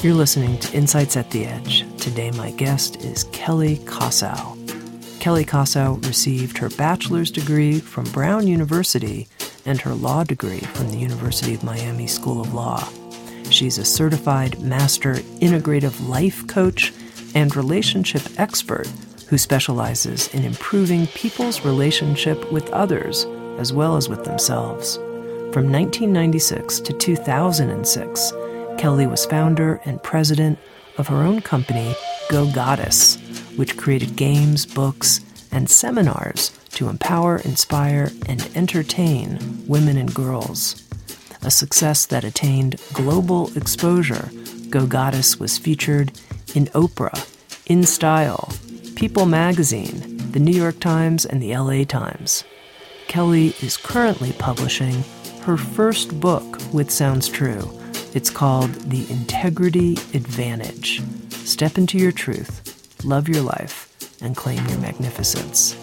You're listening to Insights at the Edge. Today, my guest is Kelley Kosow. Kelley Kosow received her bachelor's degree from Brown University and her law degree from the University of Miami School of Law. She's a certified master integrative life coach and relationship expert who specializes in improving people's relationship with others as well as with themselves. From 1996 to 2006, Kelley was founder and president of her own company, Go Goddess, which created games, books, and seminars to empower, inspire, and entertain women and girls. A success that attained global exposure, Go Goddess was featured in Oprah, In Style, People magazine, the New York Times, and the LA Times. Kelley is currently publishing her first book with Sounds True it's called The Integrity Advantage. Step into your truth, love your life, and claim your magnificence.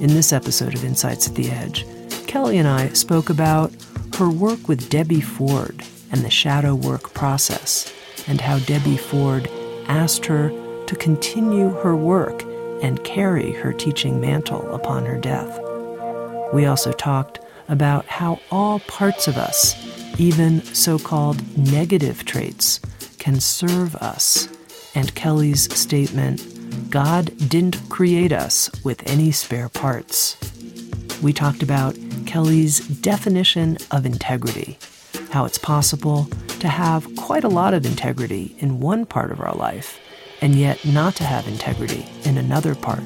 In this episode of Insights at the Edge, Kelley and I spoke about her work with Debbie Ford and the shadow work process, and how Debbie Ford asked her to continue her work and carry her teaching mantle upon her death. We also talked about how all parts of us even so called negative traits can serve us. And Kelley's statement God didn't create us with any spare parts. We talked about Kelley's definition of integrity, how it's possible to have quite a lot of integrity in one part of our life and yet not to have integrity in another part.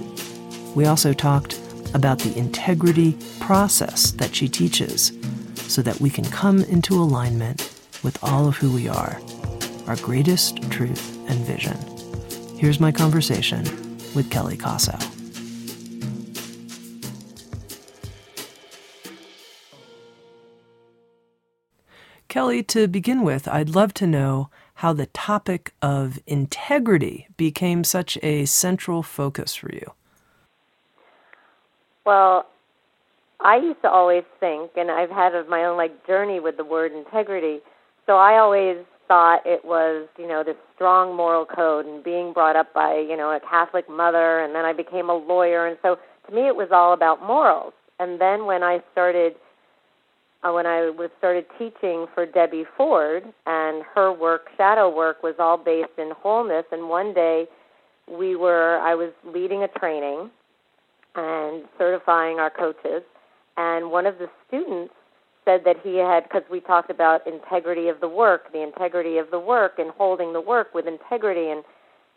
We also talked about the integrity process that she teaches so that we can come into alignment with all of who we are, our greatest truth and vision. Here's my conversation with Kelley Kosow. Kelley, to begin with, I'd love to know how the topic of integrity became such a central focus for you. Well, I used to always think, and I've had a, my own like journey with the word integrity. So I always thought it was, you know, this strong moral code and being brought up by, you know, a Catholic mother, and then I became a lawyer, and so to me it was all about morals. And then when I started, uh, when I was started teaching for Debbie Ford, and her work, shadow work, was all based in wholeness. And one day, we were, I was leading a training and certifying our coaches and one of the students said that he had because we talked about integrity of the work, the integrity of the work, and holding the work with integrity, and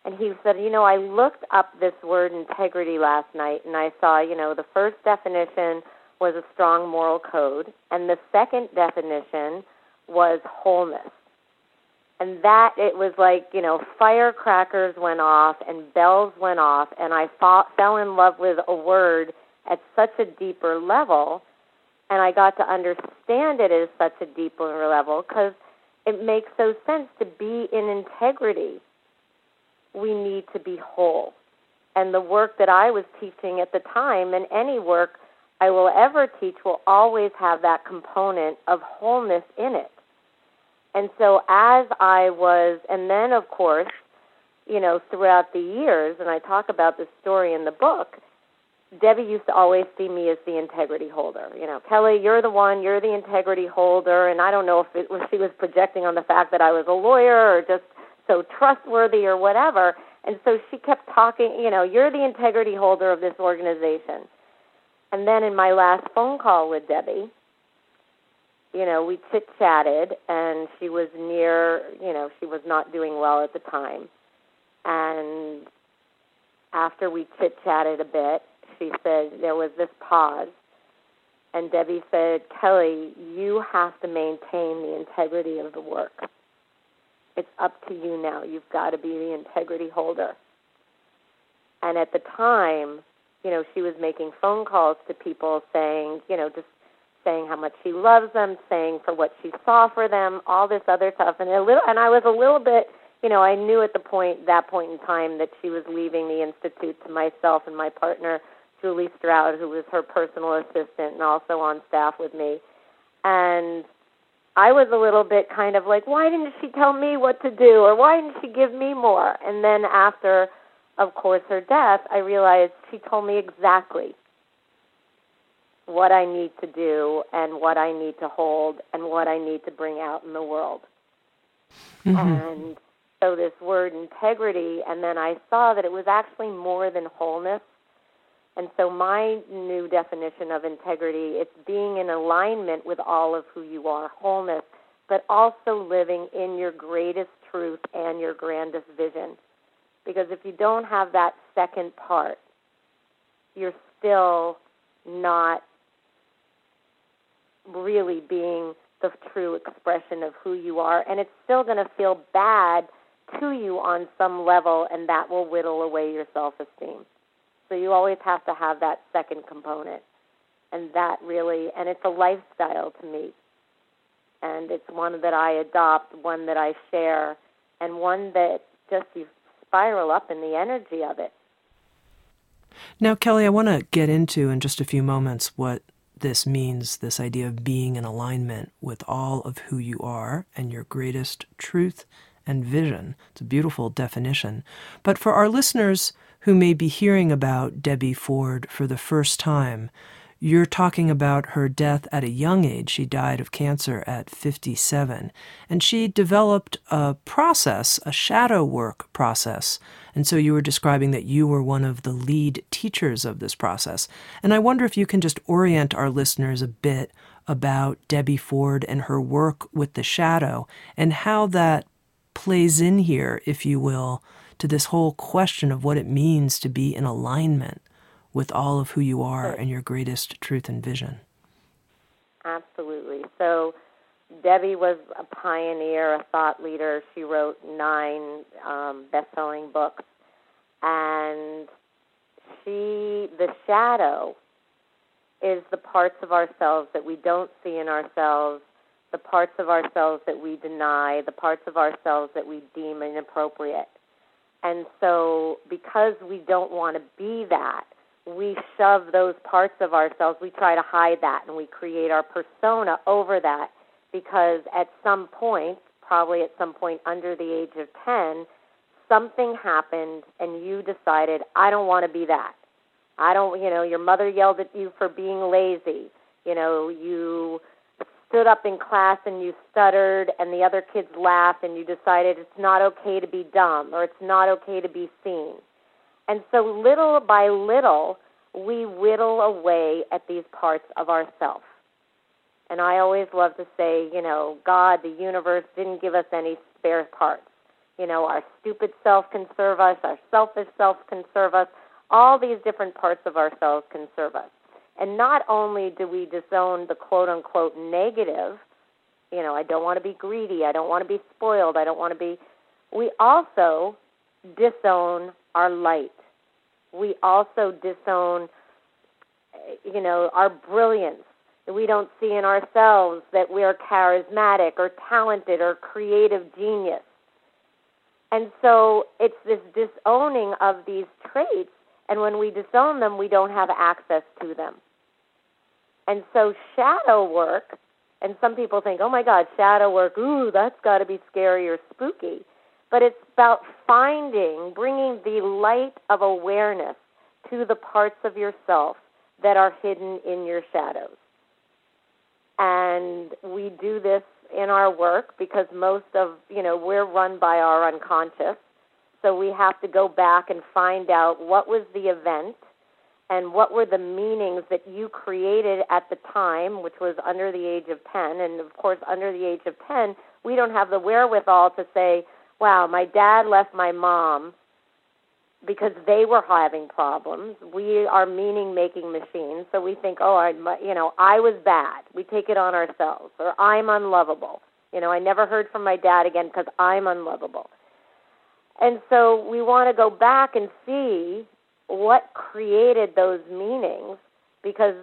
and he said, you know, I looked up this word integrity last night, and I saw, you know, the first definition was a strong moral code, and the second definition was wholeness. And that it was like, you know, firecrackers went off and bells went off, and I fought, fell in love with a word at such a deeper level and I got to understand it at such a deeper level because it makes so sense to be in integrity. We need to be whole. And the work that I was teaching at the time, and any work I will ever teach, will always have that component of wholeness in it. And so, as I was, and then of course, you know, throughout the years, and I talk about this story in the book, Debbie used to always see me as the integrity holder. You know, Kelley, you're the one, you're the integrity holder, and I don't know if it was she was projecting on the fact that I was a lawyer or just so trustworthy or whatever. And so she kept talking, you know, you're the integrity holder of this organization. And then in my last phone call with Debbie, you know, we chit chatted and she was near, you know, she was not doing well at the time. And after we chit chatted a bit, she said there was this pause. And Debbie said, Kelley, you have to maintain the integrity of the work. It's up to you now. You've got to be the integrity holder. And at the time, you know, she was making phone calls to people saying, you know, just saying how much she loves them, saying for what she saw for them, all this other stuff. And a little and I was a little bit you know, I knew at the point that point in time that she was leaving the institute to myself and my partner Julie Stroud, who was her personal assistant and also on staff with me. And I was a little bit kind of like, why didn't she tell me what to do or why didn't she give me more? And then after, of course, her death, I realized she told me exactly what I need to do and what I need to hold and what I need to bring out in the world. Mm-hmm. And so this word integrity, and then I saw that it was actually more than wholeness. And so my new definition of integrity, it's being in alignment with all of who you are, wholeness, but also living in your greatest truth and your grandest vision. Because if you don't have that second part, you're still not really being the true expression of who you are. And it's still going to feel bad to you on some level, and that will whittle away your self esteem. So you always have to have that second component. And that really, and it's a lifestyle to me. And it's one that I adopt, one that I share, and one that just you spiral up in the energy of it. Now, Kelley, I want to get into in just a few moments what this means this idea of being in alignment with all of who you are and your greatest truth and vision. It's a beautiful definition. But for our listeners who may be hearing about Debbie Ford for the first time, you're talking about her death at a young age. She died of cancer at 57. And she developed a process, a shadow work process. And so you were describing that you were one of the lead teachers of this process. And I wonder if you can just orient our listeners a bit about Debbie Ford and her work with the shadow and how that plays in here, if you will, to this whole question of what it means to be in alignment with all of who you are and your greatest truth and vision. Absolutely. So, Debbie was a pioneer, a thought leader. She wrote nine um, best selling books. And she, the shadow, is the parts of ourselves that we don't see in ourselves the parts of ourselves that we deny, the parts of ourselves that we deem inappropriate. And so, because we don't want to be that, we shove those parts of ourselves, we try to hide that, and we create our persona over that because at some point, probably at some point under the age of 10, something happened and you decided, I don't want to be that. I don't, you know, your mother yelled at you for being lazy. You know, you stood up in class and you stuttered and the other kids laughed and you decided it's not okay to be dumb or it's not okay to be seen. And so little by little, we whittle away at these parts of ourself. And I always love to say, you know, God, the universe didn't give us any spare parts. You know, our stupid self can serve us, our selfish self can serve us, all these different parts of ourselves can serve us. And not only do we disown the quote unquote negative, you know, I don't want to be greedy, I don't want to be spoiled, I don't want to be, we also disown our light. We also disown, you know, our brilliance we don't see in ourselves, that we are charismatic or talented or creative genius. And so it's this disowning of these traits and when we disown them, we don't have access to them. And so shadow work, and some people think, oh my God, shadow work, ooh, that's got to be scary or spooky. But it's about finding, bringing the light of awareness to the parts of yourself that are hidden in your shadows. And we do this in our work because most of, you know, we're run by our unconscious. So we have to go back and find out what was the event and what were the meanings that you created at the time, which was under the age of 10. And of course, under the age of 10, we don't have the wherewithal to say, wow, my dad left my mom because they were having problems. We are meaning making machines, so we think, oh, I, you know, I was bad. We take it on ourselves, or I'm unlovable. You know, I never heard from my dad again because I'm unlovable. And so we want to go back and see what created those meanings because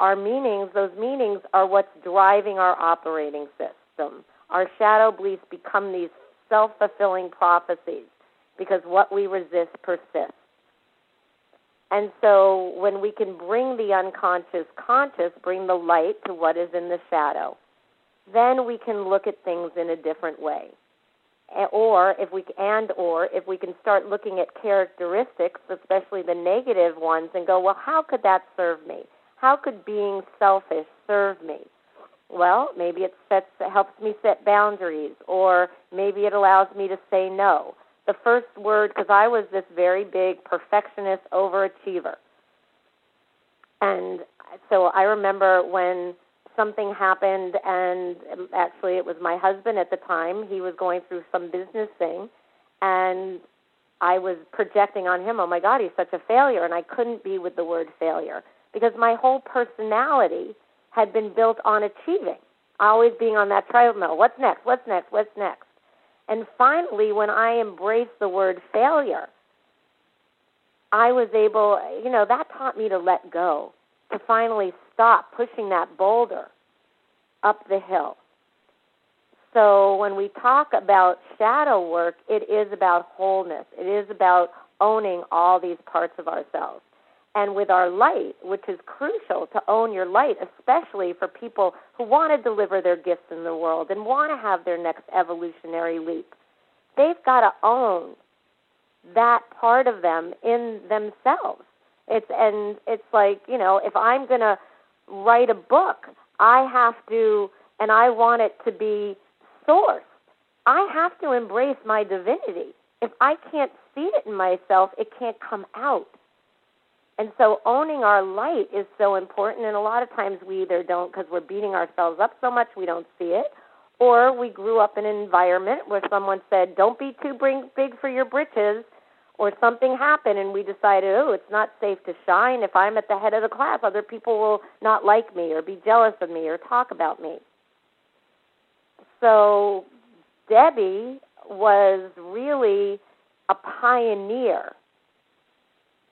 our meanings, those meanings are what's driving our operating system. Our shadow beliefs become these self fulfilling prophecies because what we resist persists. And so when we can bring the unconscious conscious, bring the light to what is in the shadow, then we can look at things in a different way. Or if we and or if we can start looking at characteristics, especially the negative ones, and go, well, how could that serve me? How could being selfish serve me? Well, maybe it sets it helps me set boundaries, or maybe it allows me to say no the first word because I was this very big perfectionist overachiever. And so I remember when something happened, and actually it was my husband at the time. He was going through some business thing, and I was projecting on him, oh my God, he's such a failure. And I couldn't be with the word failure because my whole personality had been built on achieving, always being on that treadmill. What's next? What's next? What's next? And finally, when I embraced the word failure, I was able, you know, that taught me to let go, to finally stop pushing that boulder up the hill. So when we talk about shadow work, it is about wholeness. It is about owning all these parts of ourselves and with our light, which is crucial to own your light, especially for people who want to deliver their gifts in the world and want to have their next evolutionary leap. They've got to own that part of them in themselves. It's and it's like, you know, if I'm to write a book, I have to and I want it to be sourced. I have to embrace my divinity. If I can't see it in myself, it can't come out and so owning our light is so important. And a lot of times we either don't because we're beating ourselves up so much we don't see it, or we grew up in an environment where someone said, don't be too big for your britches, or something happened and we decided, oh, it's not safe to shine. If I'm at the head of the class, other people will not like me or be jealous of me or talk about me. So Debbie was really a pioneer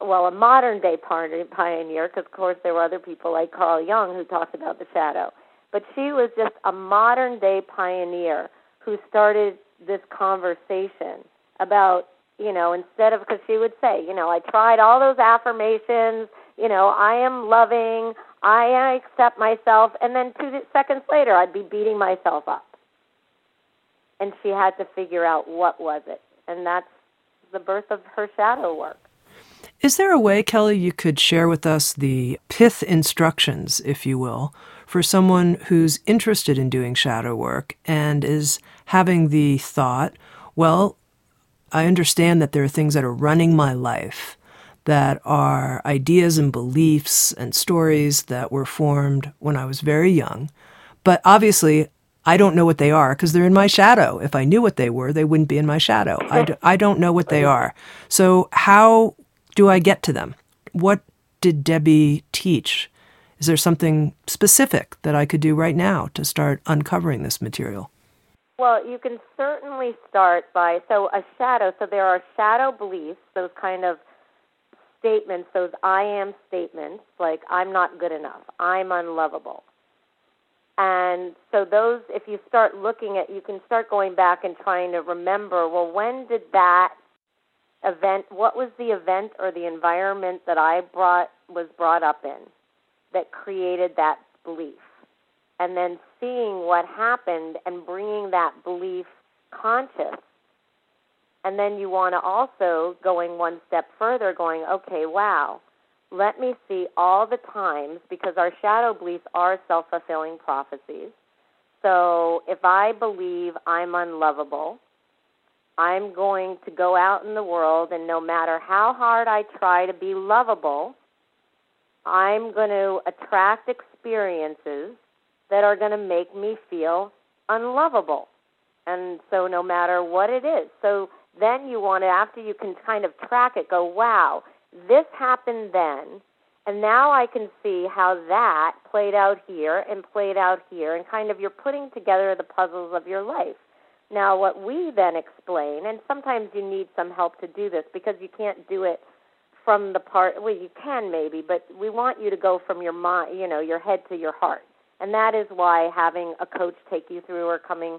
well, a modern day pioneer, because of course there were other people like Carl Jung who talked about the shadow. But she was just a modern day pioneer who started this conversation about, you know, instead of, because she would say, you know, I tried all those affirmations, you know, I am loving, I accept myself, and then two seconds later I'd be beating myself up. And she had to figure out what was it. And that's the birth of her shadow work. Is there a way, Kelley, you could share with us the pith instructions, if you will, for someone who's interested in doing shadow work and is having the thought, well, I understand that there are things that are running my life that are ideas and beliefs and stories that were formed when I was very young. But obviously, I don't know what they are because they're in my shadow. If I knew what they were, they wouldn't be in my shadow. I d- I don't know what they are. So, how do I get to them? What did Debbie teach? Is there something specific that I could do right now to start uncovering this material? Well, you can certainly start by so a shadow. So there are shadow beliefs, those kind of statements, those I am statements, like I'm not good enough, I'm unlovable. And so those, if you start looking at, you can start going back and trying to remember, well, when did that event what was the event or the environment that I brought was brought up in that created that belief and then seeing what happened and bringing that belief conscious. And then you want to also going one step further going okay wow let me see all the times because our shadow beliefs are self-fulfilling prophecies. So if i believe i'm unlovable I'm going to go out in the world, and no matter how hard I try to be lovable, I'm going to attract experiences that are going to make me feel unlovable. And so, no matter what it is, so then you want to, after you can kind of track it, go, wow, this happened then, and now I can see how that played out here and played out here, and kind of you're putting together the puzzles of your life. Now, what we then explain, and sometimes you need some help to do this because you can't do it from the part. Well, you can maybe, but we want you to go from your mind, you know, your head to your heart, and that is why having a coach take you through or coming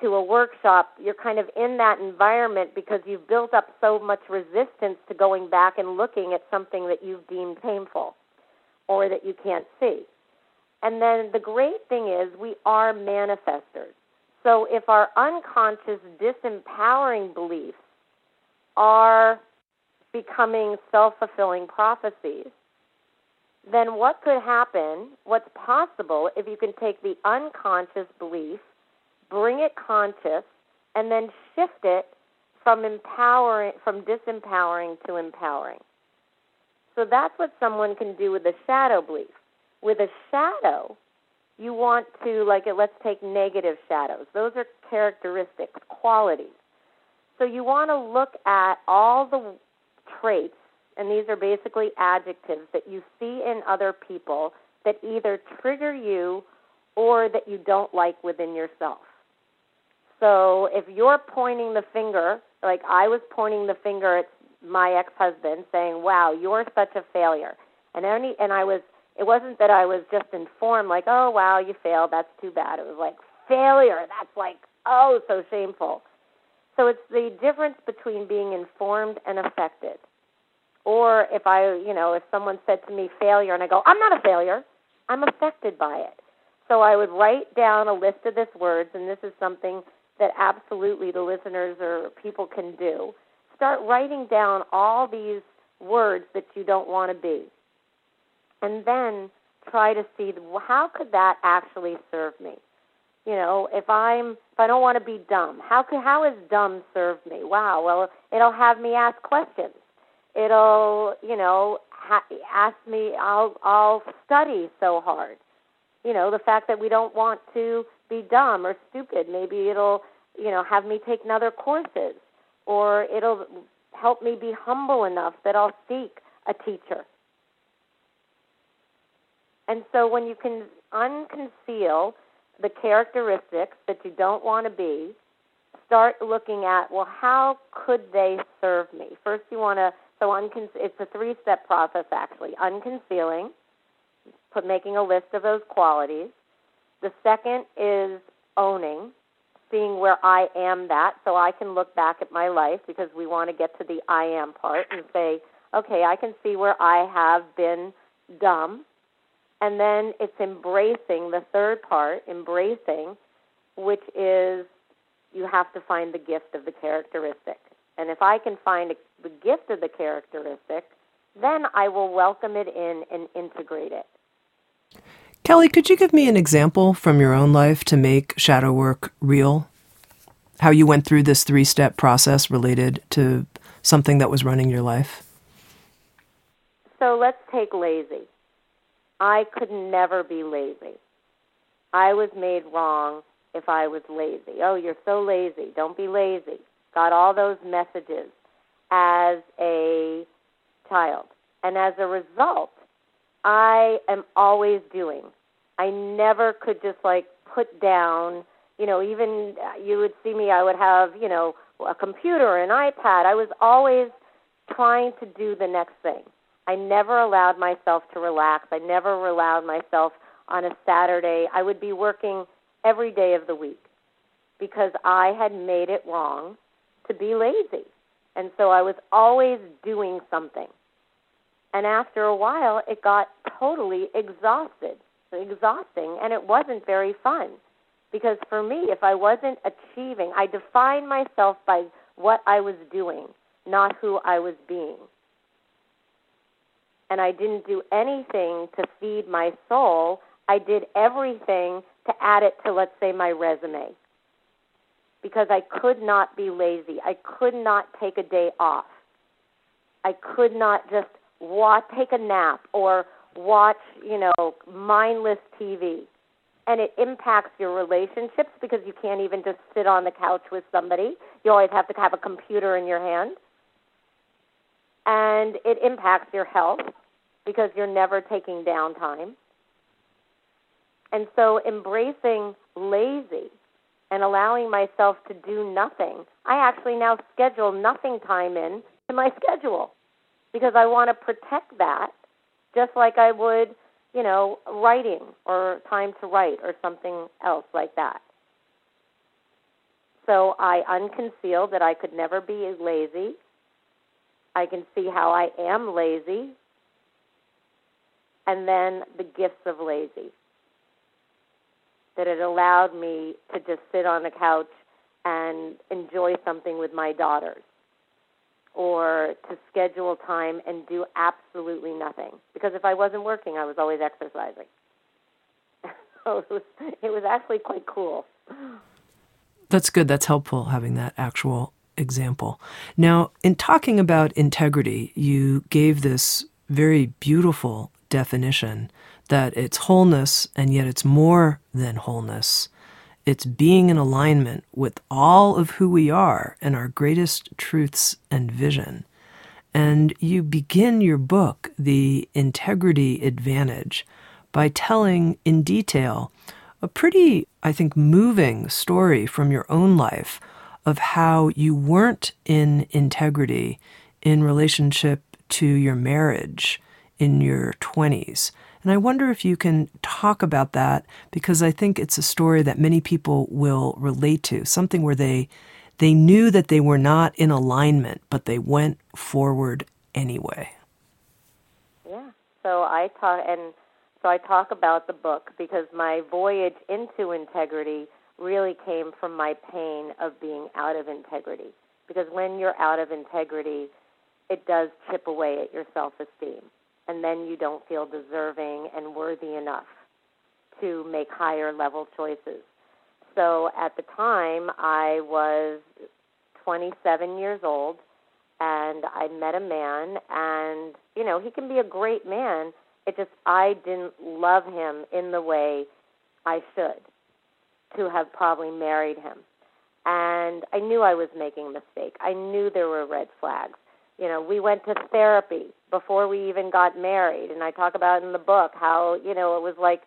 to a workshop, you're kind of in that environment because you've built up so much resistance to going back and looking at something that you've deemed painful or that you can't see. And then the great thing is we are manifestors. So if our unconscious disempowering beliefs are becoming self fulfilling prophecies, then what could happen, what's possible if you can take the unconscious belief bring it conscious, and then shift it from empowering from disempowering to empowering. So that's what someone can do with a shadow belief. With a shadow, you want to like let's take negative shadows. Those are characteristics, qualities. So you want to look at all the traits and these are basically adjectives that you see in other people that either trigger you or that you don't like within yourself. So if you're pointing the finger, like I was pointing the finger at my ex-husband saying, "Wow, you're such a failure." And any and I was it wasn't that I was just informed like, "Oh, wow, you failed. That's too bad." It was like, "Failure. That's like, oh, so shameful." So it's the difference between being informed and affected. Or if I, you know, if someone said to me failure and I go, "I'm not a failure. I'm affected by it." So I would write down a list of these words and this is something that absolutely the listeners or people can do. Start writing down all these words that you don't want to be. And then try to see how could that actually serve me? You know, if I'm if I don't want to be dumb, how could how has dumb served me? Wow, well, it'll have me ask questions. It'll, you know, ha- ask me I'll I'll study so hard. You know, the fact that we don't want to be dumb or stupid. Maybe it'll, you know, have me take another courses, or it'll help me be humble enough that I'll seek a teacher. And so when you can unconceal the characteristics that you don't want to be, start looking at, well, how could they serve me? First, you want to, so uncon- it's a three step process actually. Unconcealing, put making a list of those qualities. The second is owning, seeing where I am that, so I can look back at my life because we want to get to the I am part and say, okay, I can see where I have been dumb. And then it's embracing the third part, embracing, which is you have to find the gift of the characteristic. And if I can find the gift of the characteristic, then I will welcome it in and integrate it. Kelley, could you give me an example from your own life to make shadow work real? How you went through this three step process related to something that was running your life? So let's take lazy. I could never be lazy. I was made wrong if I was lazy. Oh, you're so lazy. Don't be lazy. Got all those messages as a child. And as a result, I am always doing. I never could just like put down, you know, even you would see me, I would have, you know, a computer, an iPad. I was always trying to do the next thing. I never allowed myself to relax. I never allowed myself on a Saturday. I would be working every day of the week because I had made it wrong to be lazy. And so I was always doing something. And after a while, it got totally exhausted, exhausting, and it wasn't very fun. Because for me, if I wasn't achieving, I defined myself by what I was doing, not who I was being. And I didn't do anything to feed my soul. I did everything to add it to, let's say, my resume. Because I could not be lazy. I could not take a day off. I could not just watch, take a nap or watch, you know, mindless TV and it impacts your relationships because you can't even just sit on the couch with somebody. You always have to have a computer in your hand. And it impacts your health because you're never taking downtime. And so embracing lazy and allowing myself to do nothing. I actually now schedule nothing time in to my schedule because I want to protect that just like I would, you know, writing or time to write or something else like that. So I unconceal that I could never be lazy. I can see how I am lazy. And then the gifts of lazy that it allowed me to just sit on the couch and enjoy something with my daughters or to schedule time and do absolutely nothing. Because if I wasn't working, I was always exercising. so it was, it was actually quite cool. That's good. That's helpful having that actual example. Now, in talking about integrity, you gave this very beautiful definition that it's wholeness and yet it's more than wholeness. It's being in alignment with all of who we are and our greatest truths and vision. And you begin your book, The Integrity Advantage, by telling in detail a pretty, I think, moving story from your own life of how you weren't in integrity in relationship to your marriage in your 20s and I wonder if you can talk about that because I think it's a story that many people will relate to, something where they they knew that they were not in alignment, but they went forward anyway. Yeah. So I talk and so I talk about the book because my voyage into integrity really came from my pain of being out of integrity. Because when you're out of integrity, it does chip away at your self-esteem and then you don't feel deserving and worthy enough to make higher level choices. So at the time, I was 27 years old, and I met a man, and you know he can be a great man. It just I didn't love him in the way I should to have probably married him, and I knew I was making a mistake. I knew there were red flags you know, we went to therapy before we even got married, and I talk about in the book how you know it was like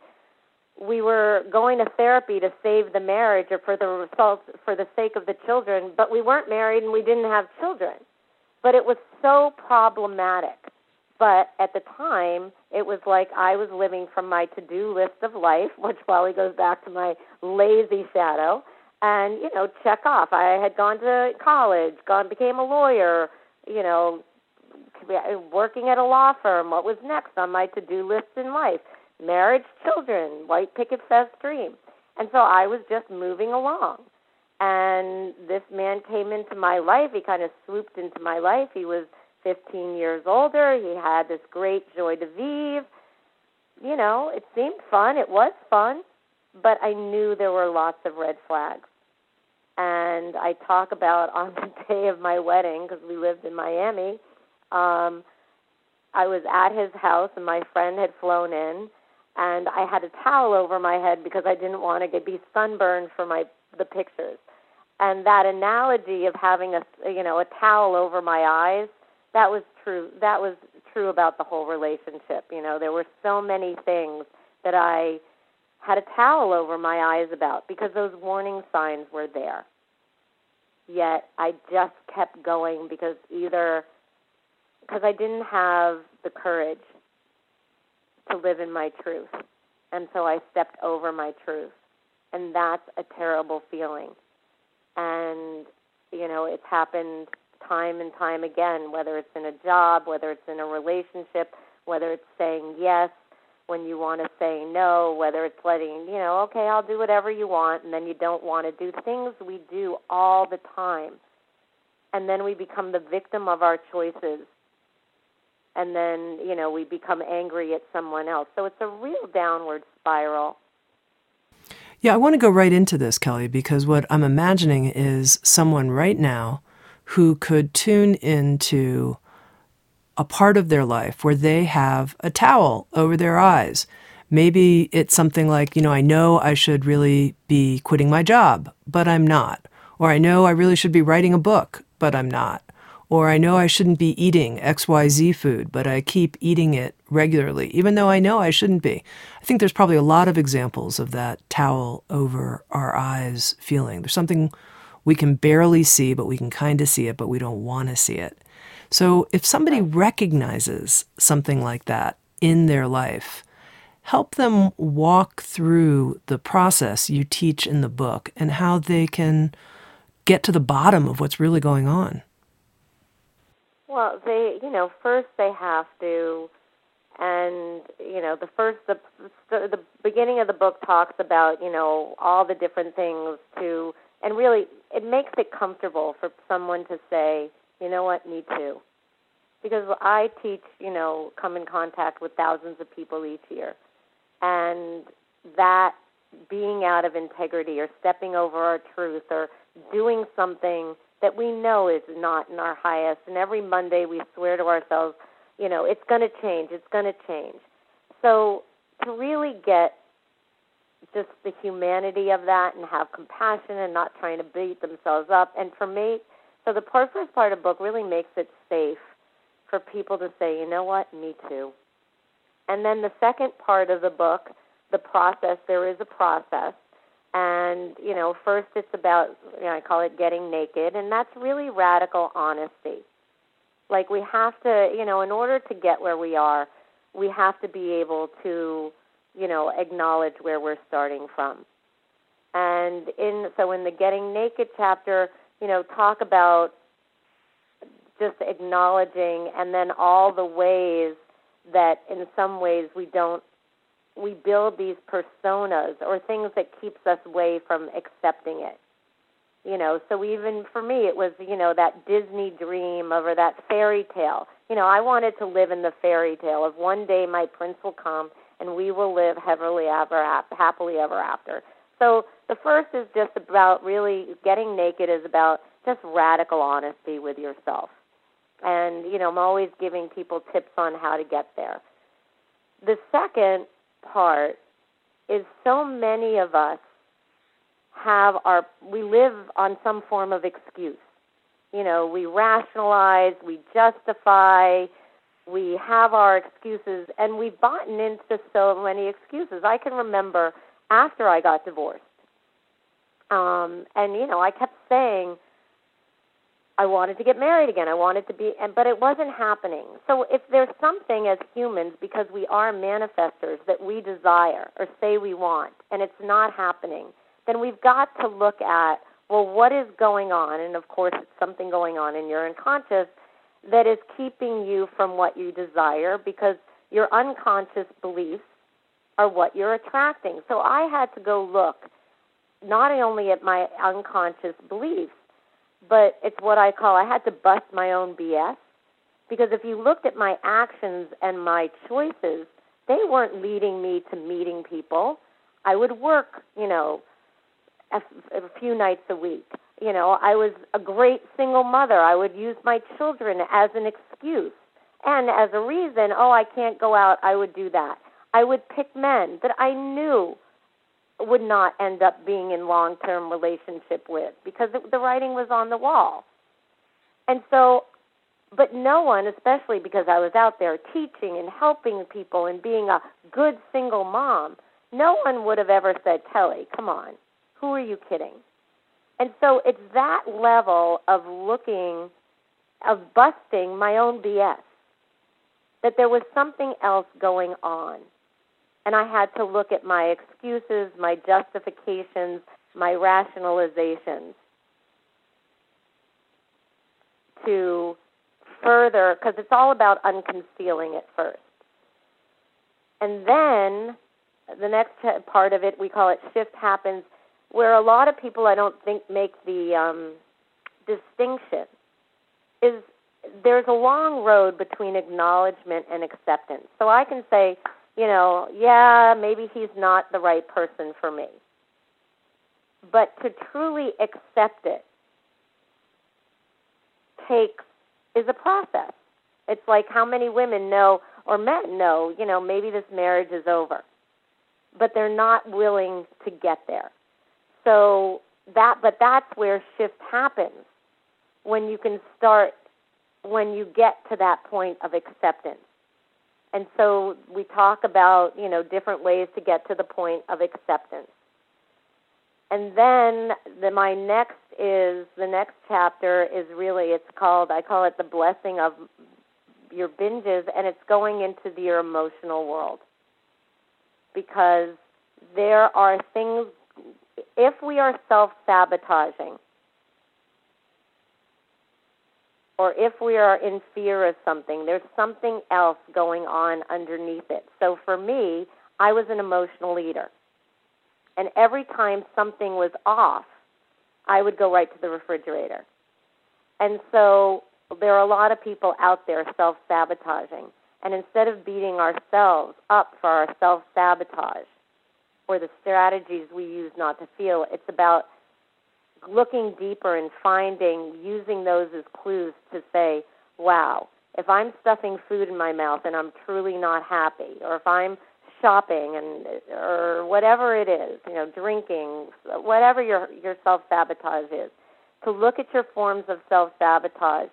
we were going to therapy to save the marriage or for the results for the sake of the children, but we weren't married and we didn't have children. But it was so problematic. But at the time, it was like I was living from my to-do list of life, which probably goes back to my lazy shadow, and you know, check off. I had gone to college, gone became a lawyer, you know, working at a law firm, what was next on my to do list in life? Marriage, children, white picket fence dream. And so I was just moving along. And this man came into my life. He kind of swooped into my life. He was 15 years older. He had this great joie de vivre. You know, it seemed fun. It was fun. But I knew there were lots of red flags and I talk about on the day of my wedding because we lived in Miami. Um, I was at his house and my friend had flown in, and I had a towel over my head because I didn't want to get be sunburned for my the pictures. And that analogy of having a you know a towel over my eyes that was true. That was true about the whole relationship. You know, there were so many things that I had a towel over my eyes about because those warning signs were there. Yet I just kept going because either because I didn't have the courage to live in my truth. And so I stepped over my truth. And that's a terrible feeling. And, you know, it's happened time and time again, whether it's in a job, whether it's in a relationship, whether it's saying yes, when you want to say no, whether it's letting, you know, okay, I'll do whatever you want, and then you don't want to do things we do all the time. And then we become the victim of our choices. And then, you know, we become angry at someone else. So it's a real downward spiral. Yeah, I want to go right into this, Kelley, because what I'm imagining is someone right now who could tune into a part of their life where they have a towel over their eyes Maybe it's something like, you know, I know I should really be quitting my job, but I'm not. Or I know I really should be writing a book, but I'm not. Or I know I shouldn't be eating XYZ food, but I keep eating it regularly, even though I know I shouldn't be. I think there's probably a lot of examples of that towel over our eyes feeling. There's something we can barely see, but we can kind of see it, but we don't want to see it. So if somebody recognizes something like that in their life, help them walk through the process you teach in the book and how they can get to the bottom of what's really going on. Well, they, you know, first they have to and you know the first the the beginning of the book talks about you know all the different things to and really it makes it comfortable for someone to say you know what me too. Because i teach you know come in contact with thousands of people each year. And that being out of integrity or stepping over our truth or doing something that we know is not in our highest and every monday we swear to ourselves you know it's going to change it's going to change. So to really get just the humanity of that and have compassion and not trying to beat themselves up and for me so the first part of the book really makes it safe for people to say you know what? Me too. And then the second part of the book the process there is a process. And you know first it's about you know i call it getting naked and that's really radical honesty. Like we have to, you know, in order to get where we are, we have to be able to, you know, acknowledge where we're starting from. And in so in the getting naked chapter, you know, talk about just acknowledging and then all the ways that in some ways we don't we build these personas or things that keeps us away from accepting it. You know so even for me it was you know that disney dream over that fairy tale. You know i wanted to live in the fairy tale of one day my prince will come and we will live happily ever happily ever after. So the first is just about really getting naked is about just radical honesty with yourself and you know i'm always giving people tips on how to get there the second part is so many of us have our we live on some form of excuse. You know, we rationalize, we justify, we have our excuses, and we've bought into so many excuses. I can remember after I got divorced, um, and you know, I kept saying I wanted to get married again. I wanted to be, and but it wasn't happening. So if there's something as humans, because we are manifestors that we desire or say we want, and it's not happening then we've got to look at well, what is going on? And of course, it's something going on in your unconscious that is keeping you from what you desire because your unconscious beliefs are what you're attracting. So I had to go look not only at my unconscious beliefs, but it's what I call I had to bust my own BS because if you looked at my actions and my choices, they weren't leading me to meeting people. I would work, you know, a, a few nights a week. You know, I was a great single mother. I would use my children as an excuse and as a reason, oh, I can't go out, I would do that. I would pick men that I knew would not end up being in long-term relationship with because it, the writing was on the wall. And so but no one, especially because I was out there teaching and helping people and being a good single mom, no one would have ever said, Kelley, come on. Who are you kidding? And so it's that level of looking, of busting my own BS, that there was something else going on. And I had to look at my excuses, my justifications, my rationalizations to further, because it's all about unconcealing it first. And then the next part of it, we call it shift happens, where a lot of people I don't think make the um, distinction is there's a long road between acknowledgement and acceptance. So I can say, you know, yeah, maybe he's not the right person for me. But to truly accept it takes is a process. It's like how many women know or men know, you know, maybe this marriage is over. but they're not willing to get there. So that but that's where shift happens when you can start when you get to that point of acceptance. And so we talk about, you know, different ways to get to the point of acceptance. And then the, my next is the next chapter is really it's called I call it the blessing of your binges and it's going into the, your emotional world. Because there are things if we are self-sabotaging or if we are in fear of something, there's something else going on underneath it. So for me, I was an emotional eater. And every time something was off, I would go right to the refrigerator. And so there are a lot of people out there self sabotaging. And instead of beating ourselves up for our self sabotage or the strategies we use not to feel, it's about looking deeper and finding, using those as clues to say, wow, if I'm stuffing food in my mouth and I'm truly not happy, or if I'm shopping and or whatever it is, you know, drinking, whatever your your self sabotage is, to look at your forms of self sabotage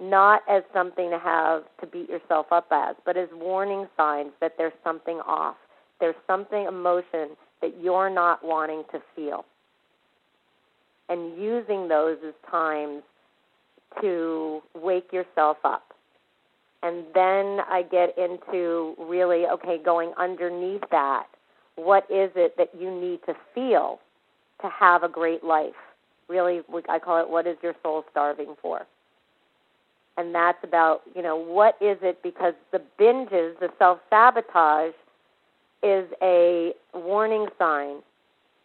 not as something to have to beat yourself up as, but as warning signs that there's something off. There's something emotion that you're not wanting to feel and using those as times to wake yourself up. And then I get into really, okay, going underneath that. What is it that you need to feel to have a great life? Really, I call it what is your soul starving for? And that's about, you know, what is it? Because the binges, the self sabotage, is a warning sign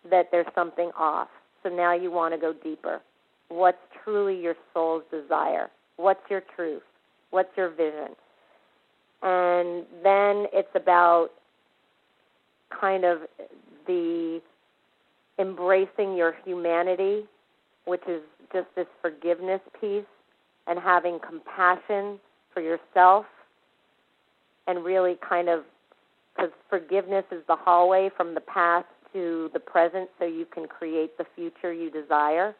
that there's something off. So now you want to go deeper. What's truly your soul's desire? What's your truth? What's your vision? And then it's about kind of the embracing your humanity, which is just this forgiveness piece, and having compassion for yourself, and really kind of because forgiveness is the hallway from the past to the present so you can create the future you desire.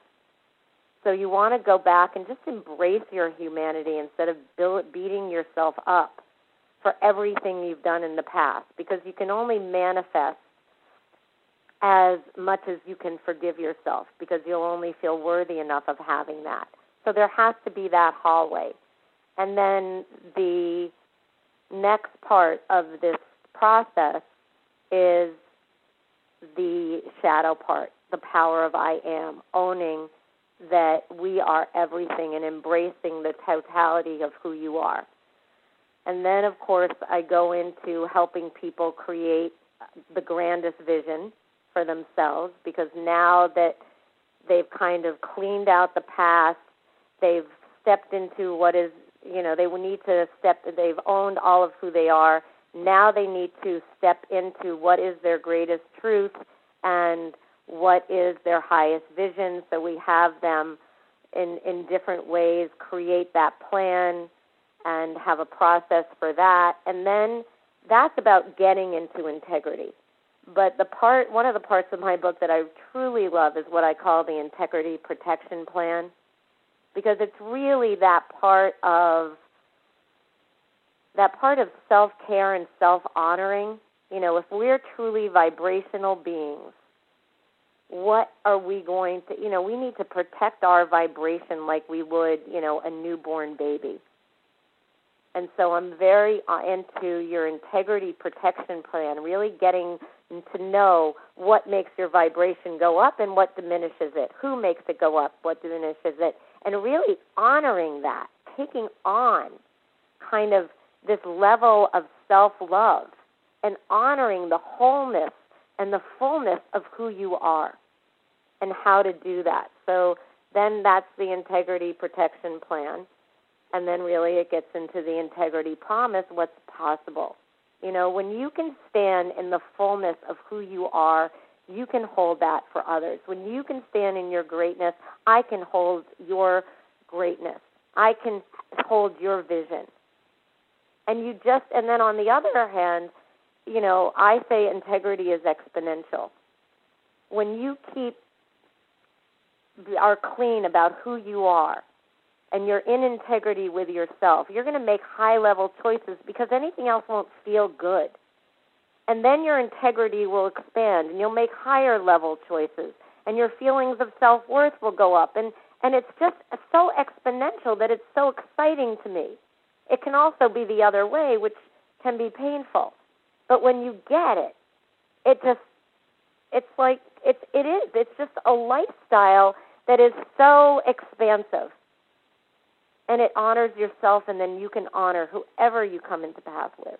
So you want to go back and just embrace your humanity instead of beating yourself up for everything you've done in the past because you can only manifest as much as you can forgive yourself because you'll only feel worthy enough of having that. So there has to be that hallway. And then the next part of this process is the shadow part, the power of I am, owning that we are everything and embracing the totality of who you are. And then, of course, I go into helping people create the grandest vision for themselves because now that they've kind of cleaned out the past, they've stepped into what is, you know, they need to step, they've owned all of who they are now they need to step into what is their greatest truth and what is their highest vision. So we have them in, in different ways create that plan and have a process for that. And then that's about getting into integrity. But the part, one of the parts of my book that I truly love is what I call the integrity protection plan, because it's really that part of that part of self care and self honoring, you know, if we're truly vibrational beings, what are we going to, you know, we need to protect our vibration like we would, you know, a newborn baby. And so I'm very uh, into your integrity protection plan, really getting to know what makes your vibration go up and what diminishes it, who makes it go up, what diminishes it, and really honoring that, taking on kind of this level of self love and honoring the wholeness and the fullness of who you are and how to do that. So then that's the integrity protection plan. And then really it gets into the integrity promise what's possible. You know, when you can stand in the fullness of who you are, you can hold that for others. When you can stand in your greatness, I can hold your greatness. I can hold your vision and you just and then on the other hand you know, I say integrity is exponential. When you keep are clean about who you are and you're in integrity with yourself, you're going to make high level choices because anything else won't feel good. And then your integrity will expand and you'll make higher level choices and your feelings of self worth will go up. And, and it's just so exponential that it's so exciting to me. It can also be the other way, which can be painful. But when you get it, it just, it's like, it's, it is. It's just a lifestyle that is so expansive. And it honors yourself, and then you can honor whoever you come into path with.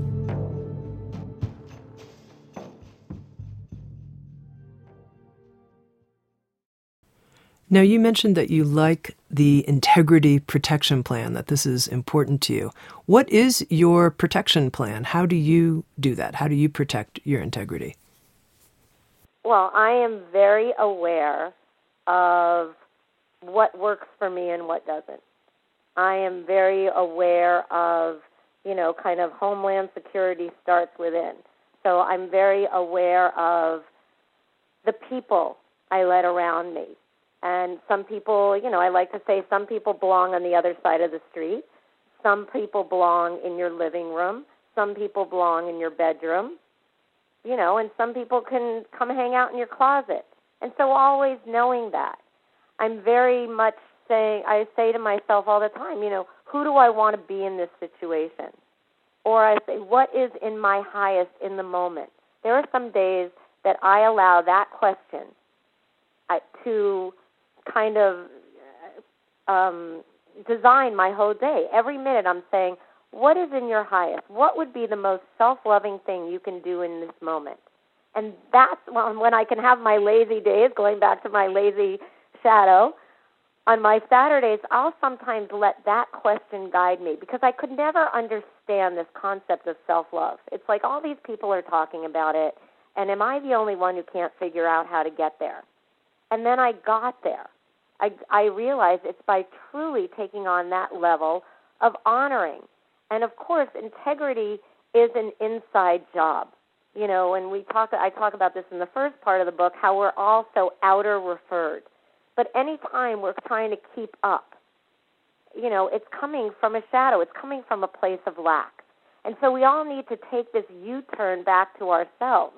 Now, you mentioned that you like the integrity protection plan, that this is important to you. What is your protection plan? How do you do that? How do you protect your integrity? Well, I am very aware of what works for me and what doesn't. I am very aware of, you know, kind of homeland security starts within. So I'm very aware of the people I let around me and some people, you know, I like to say some people belong on the other side of the street. Some people belong in your living room. Some people belong in your bedroom. You know, and some people can come hang out in your closet. And so always knowing that. I'm very much saying I say to myself all the time, you know, who do I want to be in this situation? Or I say, what is in my highest in the moment? There are some days that I allow that question to kind of um, design my whole day. Every minute I'm saying, what is in your highest? What would be the most self loving thing you can do in this moment? And that's when, when I can have my lazy days, going back to my lazy shadow. On my Saturdays, I'll sometimes let that question guide me because I could never understand this concept of self love. It's like all these people are talking about it, and am I the only one who can't figure out how to get there? And then I got there. I, I realized it's by truly taking on that level of honoring. And of course, integrity is an inside job. You know, and we talk I talk about this in the first part of the book, how we're all so outer referred. But anytime we're trying to keep up, you know, it's coming from a shadow. It's coming from a place of lack. And so we all need to take this U turn back to ourselves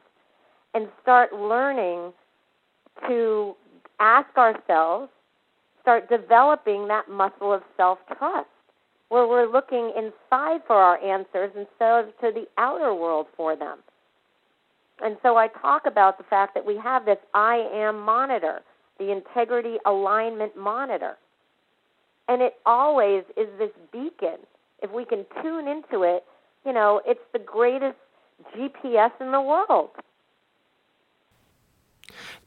and start learning to ask ourselves, start developing that muscle of self trust, where we're looking inside for our answers instead of to the outer world for them. And so I talk about the fact that we have this I am monitor, the integrity alignment monitor. And it always is this beacon. If we can tune into it, you know, it's the greatest GPS in the world.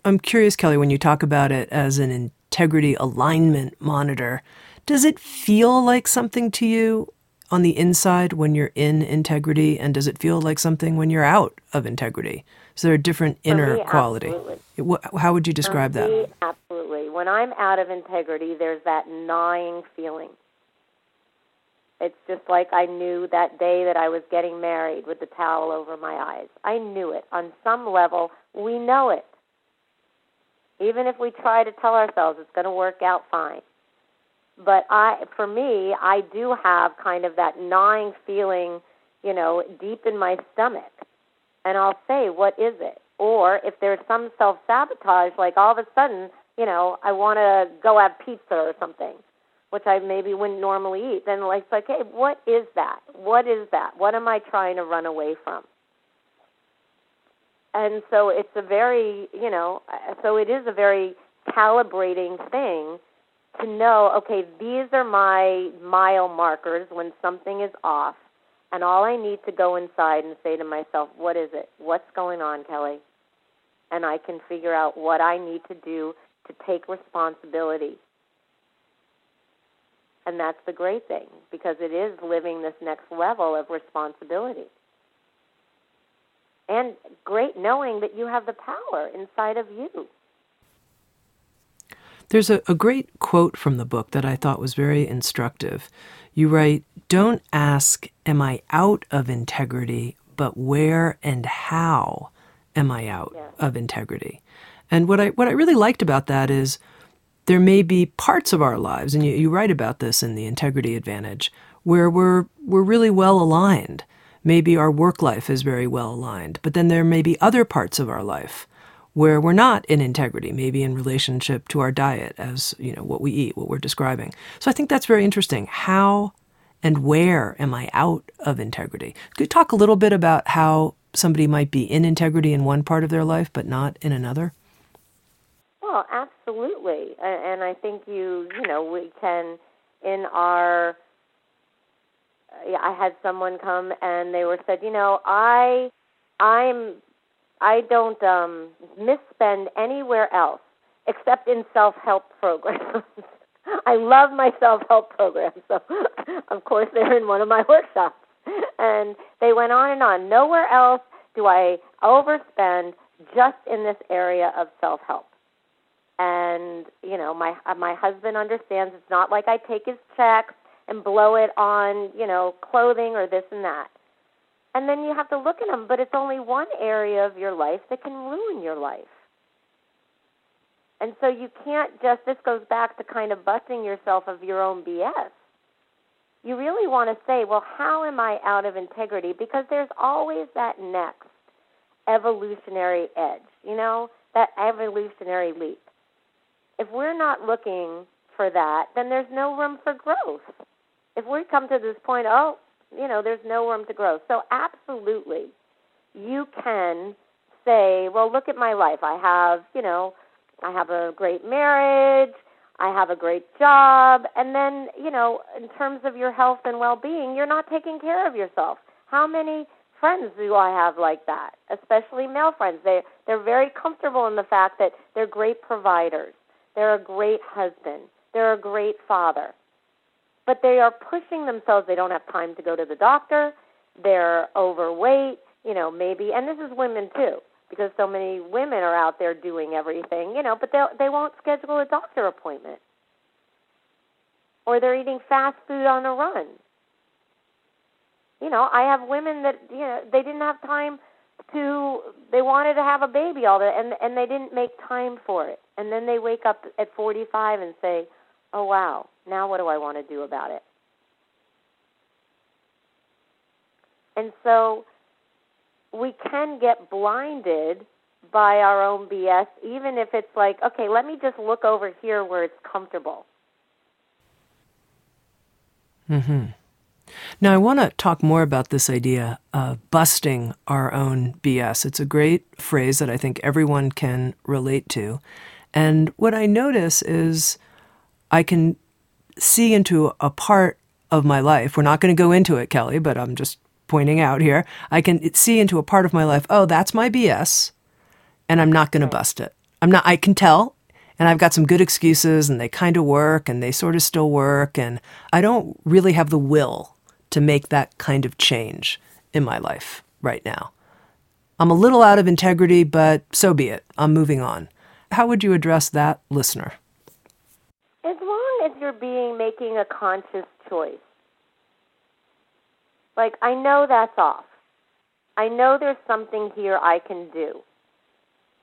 I'm curious, Kelley, when you talk about it as an integrity alignment monitor, does it feel like something to you on the inside when you're in integrity, and does it feel like something when you're out of integrity? Is there a different inner me, quality? Absolutely. How would you describe For that? Absolutely. When I'm out of integrity, there's that gnawing feeling. It's just like I knew that day that I was getting married with the towel over my eyes. I knew it. On some level, we know it. Even if we try to tell ourselves it's going to work out fine. But I, for me, I do have kind of that gnawing feeling, you know, deep in my stomach. And I'll say, what is it? Or if there's some self sabotage, like all of a sudden, you know, I want to go have pizza or something, which I maybe wouldn't normally eat, then like, it's like, hey, what is that? What is that? What am I trying to run away from? And so it's a very you know so it is a very calibrating thing to know, okay, these are my mile markers when something is off. And all I need to go inside and say to myself, what is it? What's going on, Kelley? And I can figure out what I need to do to take responsibility. And that's the great thing because it is living this next level of responsibility. And great knowing that you have the power inside of you. There's a, a great quote from the book that I thought was very instructive. You write, Don't ask, Am I out of integrity, but where and how am I out yeah. of integrity? And what I, what I really liked about that is there may be parts of our lives, and you, you write about this in The Integrity Advantage, where we're, we're really well aligned. Maybe our work life is very well aligned, but then there may be other parts of our life where we're not in integrity, maybe in relationship to our diet as, you know, what we eat, what we're describing. So I think that's very interesting. How and where am I out of integrity? Could you talk a little bit about how somebody might be in integrity in one part of their life but not in another? Well, absolutely. And I think you, you know, we can in our I had someone come and they were said, you know, I I'm I don't um, misspend anywhere else except in self help programs. I love my self help programs, so of course they're in one of my workshops. And they went on and on. Nowhere else do I overspend just in this area of self help. And you know, my my husband understands it's not like I take his checks and blow it on you know clothing or this and that and then you have to look at them, but it's only one area of your life that can ruin your life. And so you can't just, this goes back to kind of busting yourself of your own BS. You really want to say, well, how am I out of integrity? Because there's always that next evolutionary edge, you know, that evolutionary leap. If we're not looking for that, then there's no room for growth. If we come to this point, oh, you know, there's no room to grow. So absolutely, you can say, well, look at my life. I have, you know, I have a great marriage. I have a great job. And then, you know, in terms of your health and well-being, you're not taking care of yourself. How many friends do I have like that? Especially male friends. They they're very comfortable in the fact that they're great providers. They're a great husband. They're a great father but they are pushing themselves. They don't have time to go to the doctor. They're overweight, you know, maybe, and this is women too, because so many women are out there doing everything, you know, but they they won't schedule a doctor appointment. Or they're eating fast food on a run. You know, I have women that you know they didn't have time to they wanted to have a baby all the and and they didn't make time for it. And then they wake up at 45 and say, "Oh wow, now what do I want to do about it? And so we can get blinded by our own BS, even if it's like, okay, let me just look over here where it's comfortable. Mm-hmm. Now, I want to talk more about this idea of busting our own BS. It's a great phrase that I think everyone can relate to. And what I notice is I can see into a part of my life. We're not going to go into it, Kelley, but I'm just pointing out here. I can see into a part of my life, oh, that's my BS, and I'm not going to bust it. I'm not, I can tell, and I've got some good excuses, and they kind of work, and they sort of still work, and I don't really have the will to make that kind of change in my life right now. I'm a little out of integrity, but so be it. I'm moving on. How would you address that listener? You're being making a conscious choice. Like, I know that's off. I know there's something here I can do,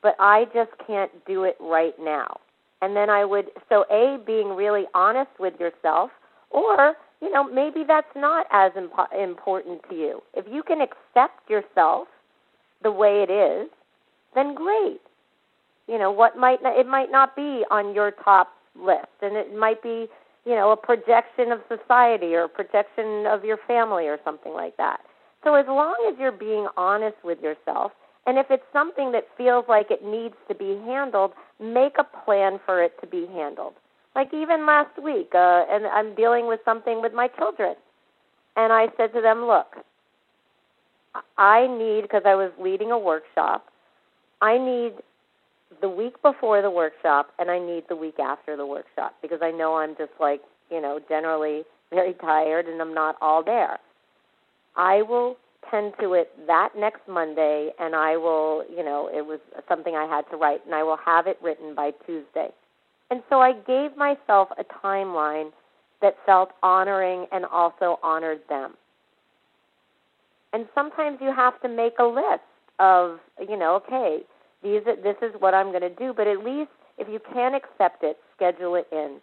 but I just can't do it right now. And then I would, so A, being really honest with yourself, or, you know, maybe that's not as impo- important to you. If you can accept yourself the way it is, then great. You know, what might not, it might not be on your top list, and it might be you know a projection of society or a projection of your family or something like that. So as long as you're being honest with yourself And if it's something that feels like it needs to be handled, make a plan for it to be handled. Like even last week, uh, and I'm dealing with something with my children. And I said to them, look, I need, because I was leading a workshop, I need the week before the workshop and I need the week after the workshop because I know I'm just like, you know, generally very tired and I'm not all there. I will tend to it that next Monday and I will, you know, it was something I had to write and I will have it written by Tuesday. And so I gave myself a timeline that felt honoring and also honored them. And sometimes you have to make a list of, you know, okay, these this is what I'm going to do, but at least if you can accept it, schedule it in.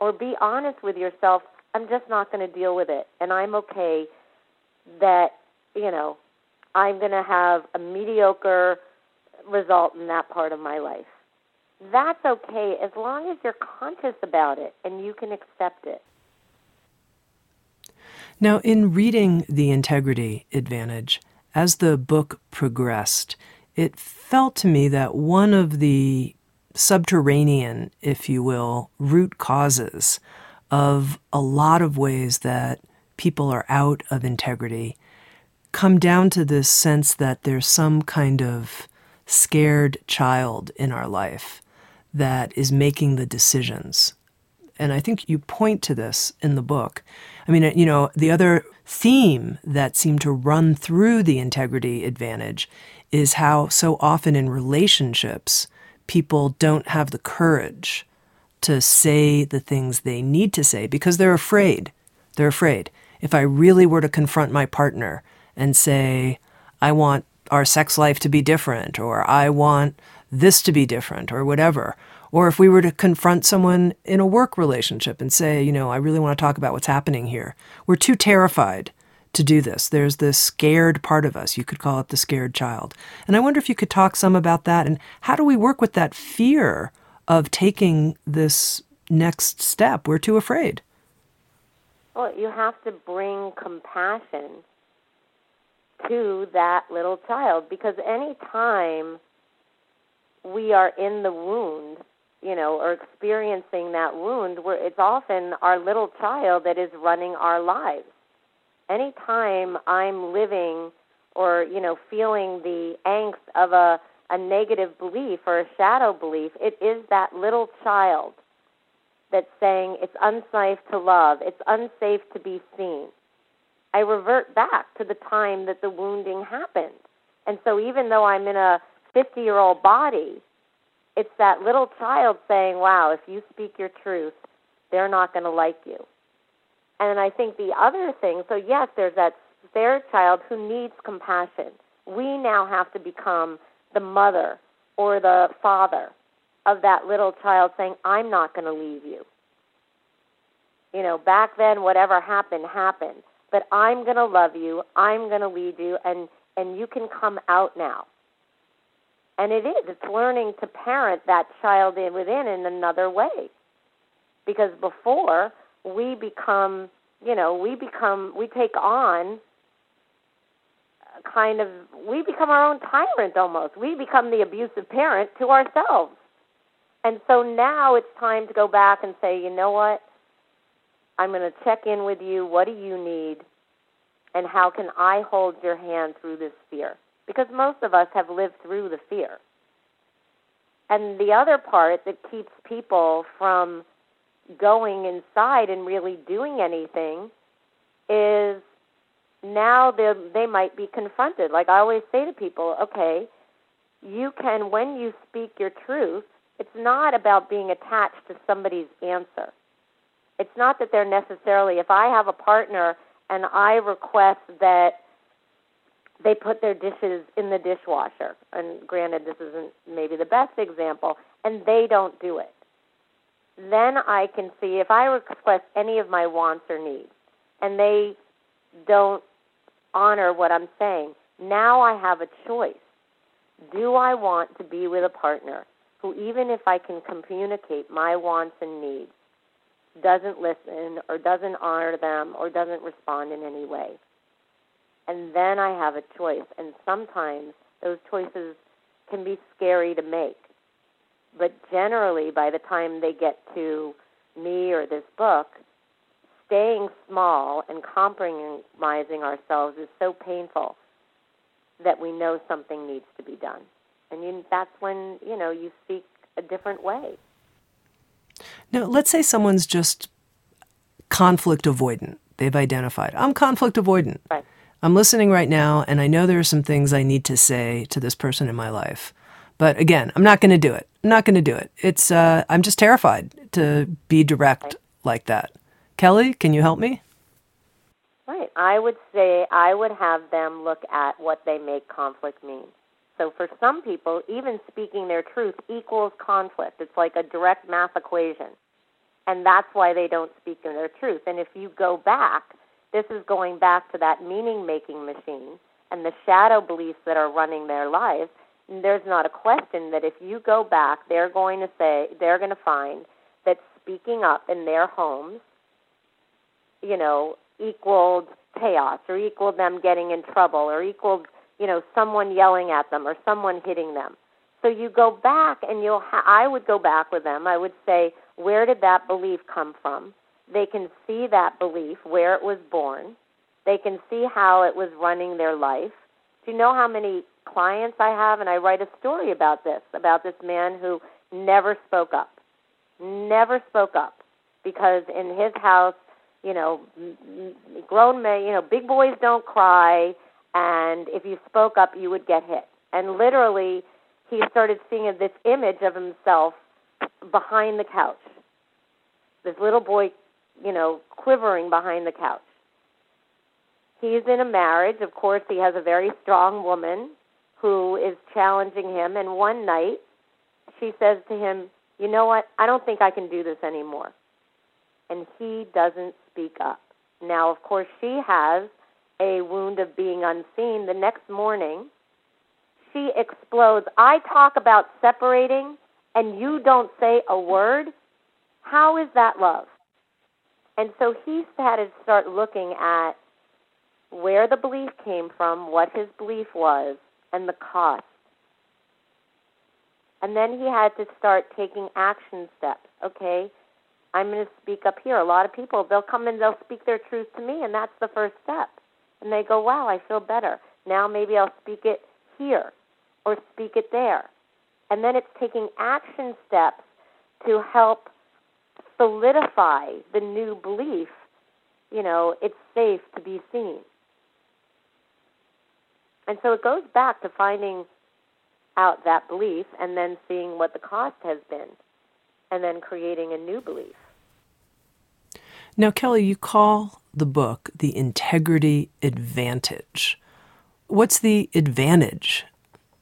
Or be honest with yourself, I'm just not going to deal with it and I'm okay that, you know, I'm going to have a mediocre result in that part of my life. That's okay as long as you're conscious about it and you can accept it. Now, in reading The Integrity Advantage, as the book progressed, it felt to me that one of the subterranean, if you will, root causes of a lot of ways that people are out of integrity come down to this sense that there's some kind of scared child in our life that is making the decisions. And I think you point to this in the book. I mean, you know, the other theme that seemed to run through the integrity advantage is how so often in relationships, people don't have the courage to say the things they need to say because they're afraid. They're afraid. If I really were to confront my partner and say, I want our sex life to be different, or I want this to be different, or whatever, or if we were to confront someone in a work relationship and say, you know, I really want to talk about what's happening here, we're too terrified to do this. There's this scared part of us. You could call it the scared child. And I wonder if you could talk some about that and how do we work with that fear of taking this next step? We're too afraid. Well, you have to bring compassion to that little child because any time we are in the wound, you know, or experiencing that wound, where it's often our little child that is running our lives. Anytime I'm living or, you know, feeling the angst of a, a negative belief or a shadow belief, it is that little child that's saying it's unsafe to love, it's unsafe to be seen. I revert back to the time that the wounding happened. And so even though I'm in a 50 year old body, it's that little child saying, wow, if you speak your truth, they're not going to like you. And I think the other thing, so yes, there's that their child who needs compassion. We now have to become the mother or the father of that little child saying, I'm not going to leave you. You know, back then, whatever happened, happened. But I'm going to love you. I'm going to lead you, and, and you can come out now. And it is. It's learning to parent that child in within in another way. Because before we become, you know, we become, we take on kind of, we become our own tyrant almost. We become the abusive parent to ourselves. And so now it's time to go back and say, you know what? I'm going to check in with you. What do you need? And how can I hold your hand through this fear? Because most of us have lived through the fear. And the other part that keeps people from going inside and really doing anything is now they might be confronted. Like I always say to people, okay, you can when you speak your truth, it's not about being attached to somebody's answer. It's not that they're necessarily if I have a partner and I request that they put their dishes in the dishwasher. And granted, this isn't maybe the best example, and they don't do it. Then I can see if I request any of my wants or needs, and they don't honor what I'm saying, now I have a choice. Do I want to be with a partner who, even if I can communicate my wants and needs, doesn't listen or doesn't honor them or doesn't respond in any way? And then I have a choice. And sometimes those choices can be scary to make. But generally, by the time they get to me or this book, staying small and compromising ourselves is so painful that we know something needs to be done. And you, that's when, you know, you speak a different way. Now, let's say someone's just conflict avoidant. They've identified, I'm conflict avoidant. Right. I'm listening right now, and I know there are some things I need to say to this person in my life. But again, I'm not going to do it. I'm not going to do it. It's uh, I'm just terrified to be direct like that. Kelley, can you help me? Right. I would say I would have them look at what they make conflict mean. So for some people, even speaking their truth equals conflict. It's like a direct math equation. And that's why they don't speak in their truth. And if you go back, this is going back to that meaning making machine and the shadow beliefs that are running their lives. And there's not a question that if you go back, they're going to say, they're going to find that speaking up in their homes, you know, equaled chaos or equaled them getting in trouble or equaled you know someone yelling at them or someone hitting them so you go back and you'll ha- i would go back with them i would say where did that belief come from they can see that belief where it was born. They can see how it was running their life. Do you know how many clients i have? And i write a story about this about this man who never spoke up. Never spoke up. Because in his house you know grown men you know big boys don't cry. And if you spoke up, you would get hit. And literally, he started seeing this image of himself behind the couch. This little boy, you know, quivering behind the couch. He's in a marriage. Of course, he has a very strong woman who is challenging him. And one night, she says to him, You know what? I don't think I can do this anymore. And he doesn't speak up. Now, of course, she has a wound of being unseen, the next morning she explodes. I talk about separating and you don't say a word. How is that love? And so he had to start looking at where the belief came from, what his belief was, and the cost. And then he had to start taking action steps. Okay, I'm going to speak up here. A lot of people, they'll come and they'll speak their truth to me, and that's the first step and they go, wow, I feel better. Now maybe I'll speak it here or speak it there. And then it's taking action steps to help solidify the new belief, you know, it's safe to be seen. And so it goes back to finding out that belief and then seeing what the cost has been and then creating a new belief. Now, Kelley, you call the book The Integrity Advantage. What's the advantage,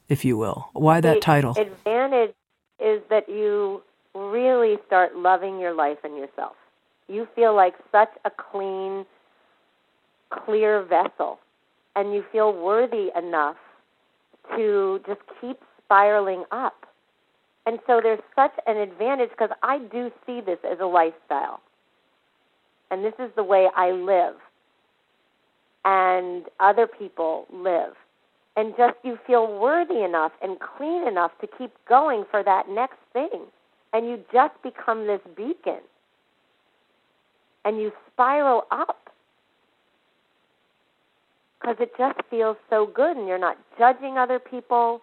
if you will? Why that the title? Advantage is that you really start loving your life and yourself. You feel like such a clean, clear vessel, and you feel worthy enough to just keep spiraling up. And so there's such an advantage because I do see this as a lifestyle and this is the way I live, and other people live. And just you feel worthy enough and clean enough to keep going for that next thing. And you just become this beacon. And you spiral up. Because it just feels so good, and you're not judging other people.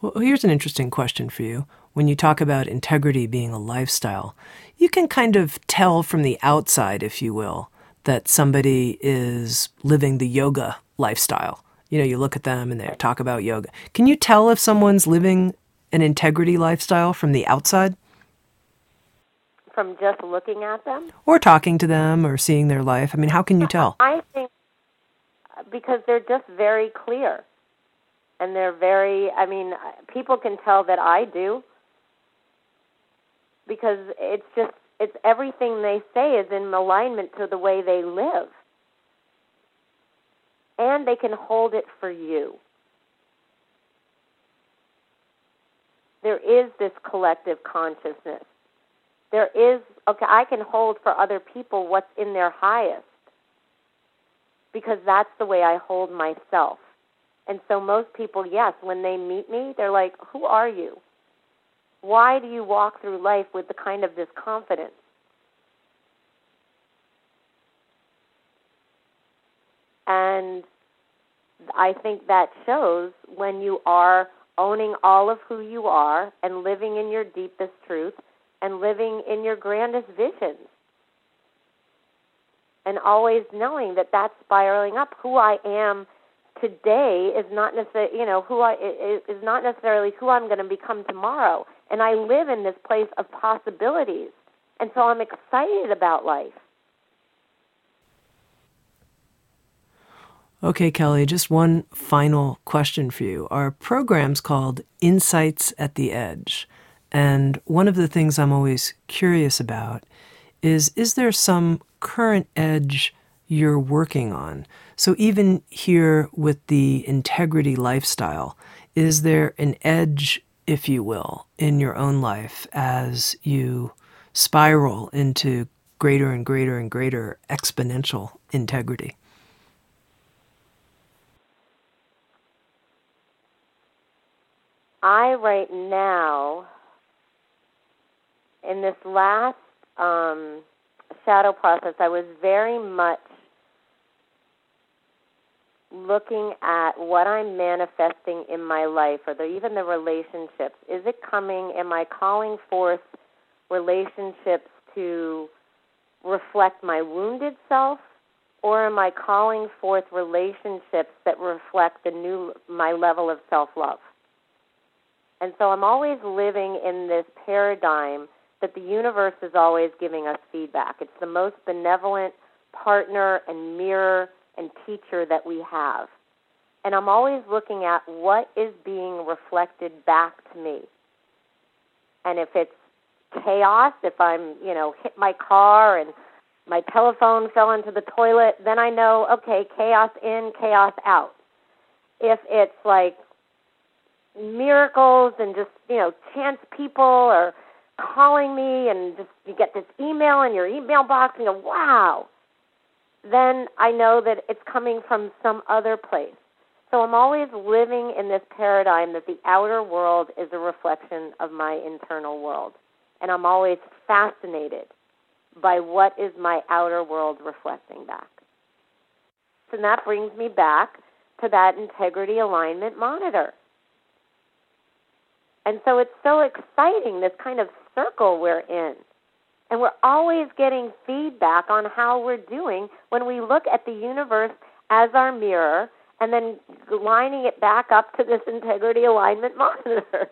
Well, here's an interesting question for you when you talk about integrity being a lifestyle, you can kind of tell from the outside, if you will, that somebody is living the yoga lifestyle. You know, you look at them and they talk about yoga. Can you tell if someone's living an integrity lifestyle from the outside? From just looking at them? Or talking to them or seeing their life. I mean, how can you tell? I think because they're just very clear. And they're very, I mean, people can tell that I do because it's just it's everything they say is in alignment to the way they live. And they can hold it for you. There is this collective consciousness. There is, okay, I can hold for other people what's in their highest. because that's the way I hold myself. And so most people, yes, when they meet me, they're like, "Who are you? Why do you walk through life with the kind of this confidence?" And I think that shows when you are owning all of who you are and living in your deepest truth and living in your grandest visions. And always knowing that that's spiraling up. Who I am today is not necessarily, you know, who I is not necessarily who I'm going to become tomorrow. And I live in this place of possibilities. And so I'm excited about life. Okay, Kelley, just one final question for you. Our program's called Insights at the Edge. And one of the things I'm always curious about is is there some current edge you're working on? So, even here with the integrity lifestyle, is there an edge, if you will, in your own life as you spiral into greater and greater and greater exponential integrity? I right now, in this last um, shadow process, I was very much looking at what I'm manifesting in my life, or the, even the relationships. Is it coming? Am I calling forth relationships to reflect my wounded self, or am I calling forth relationships that reflect the new my level of self love? And so I'm always living in this paradigm that the universe is always giving us feedback. It's the most benevolent partner and mirror and teacher that we have. And I'm always looking at what is being reflected back to me. And if it's chaos, if I'm, you know, hit my car and my telephone fell into the toilet, then I know, okay, chaos in, chaos out. If it's like miracles and just you know chance people are calling me and just you get this email in your email box and you go wow. Then i know that it's coming from some other place. So i'm always living in this paradigm that the outer world is a reflection of my internal world. And i'm always fascinated by what is my outer world reflecting back. And that brings me back to that integrity alignment monitor and so it's so exciting, this kind of circle we're in. And we're always getting feedback on how we're doing when we look at the universe as our mirror and then lining it back up to this integrity alignment monitor.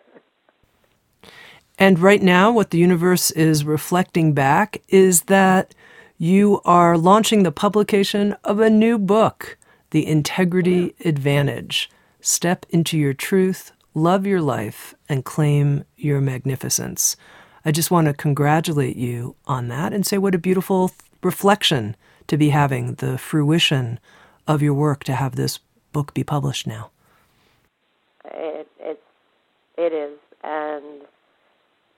And right now, what the universe is reflecting back is that you are launching the publication of a new book, The Integrity Advantage Step into Your Truth, love your life, and claim your magnificence. I just want to congratulate you on that and say what a beautiful reflection to be having the fruition of your work to have this book be published now. It, it, it is, and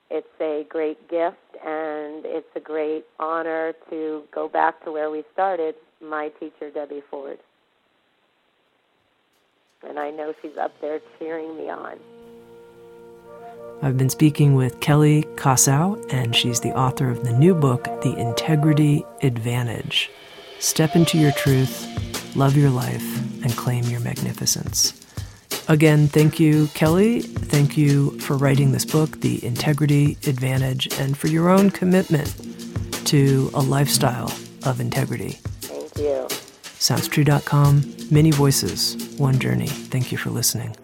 it's a great gift, and it's a great honor to go back to where we started, my teacher, Debbie Ford and I know she's up there cheering me on. I've been speaking with Kelley Kosow, and she's the author of the new book, The Integrity Advantage. Step into your truth, love your life, and claim your magnificence. Again, thank you, Kelley. Thank you for writing this book, The Integrity Advantage, and for your own commitment to a lifestyle of integrity. Thank you. SoundsTrue.com, many voices, one journey. Thank you for listening.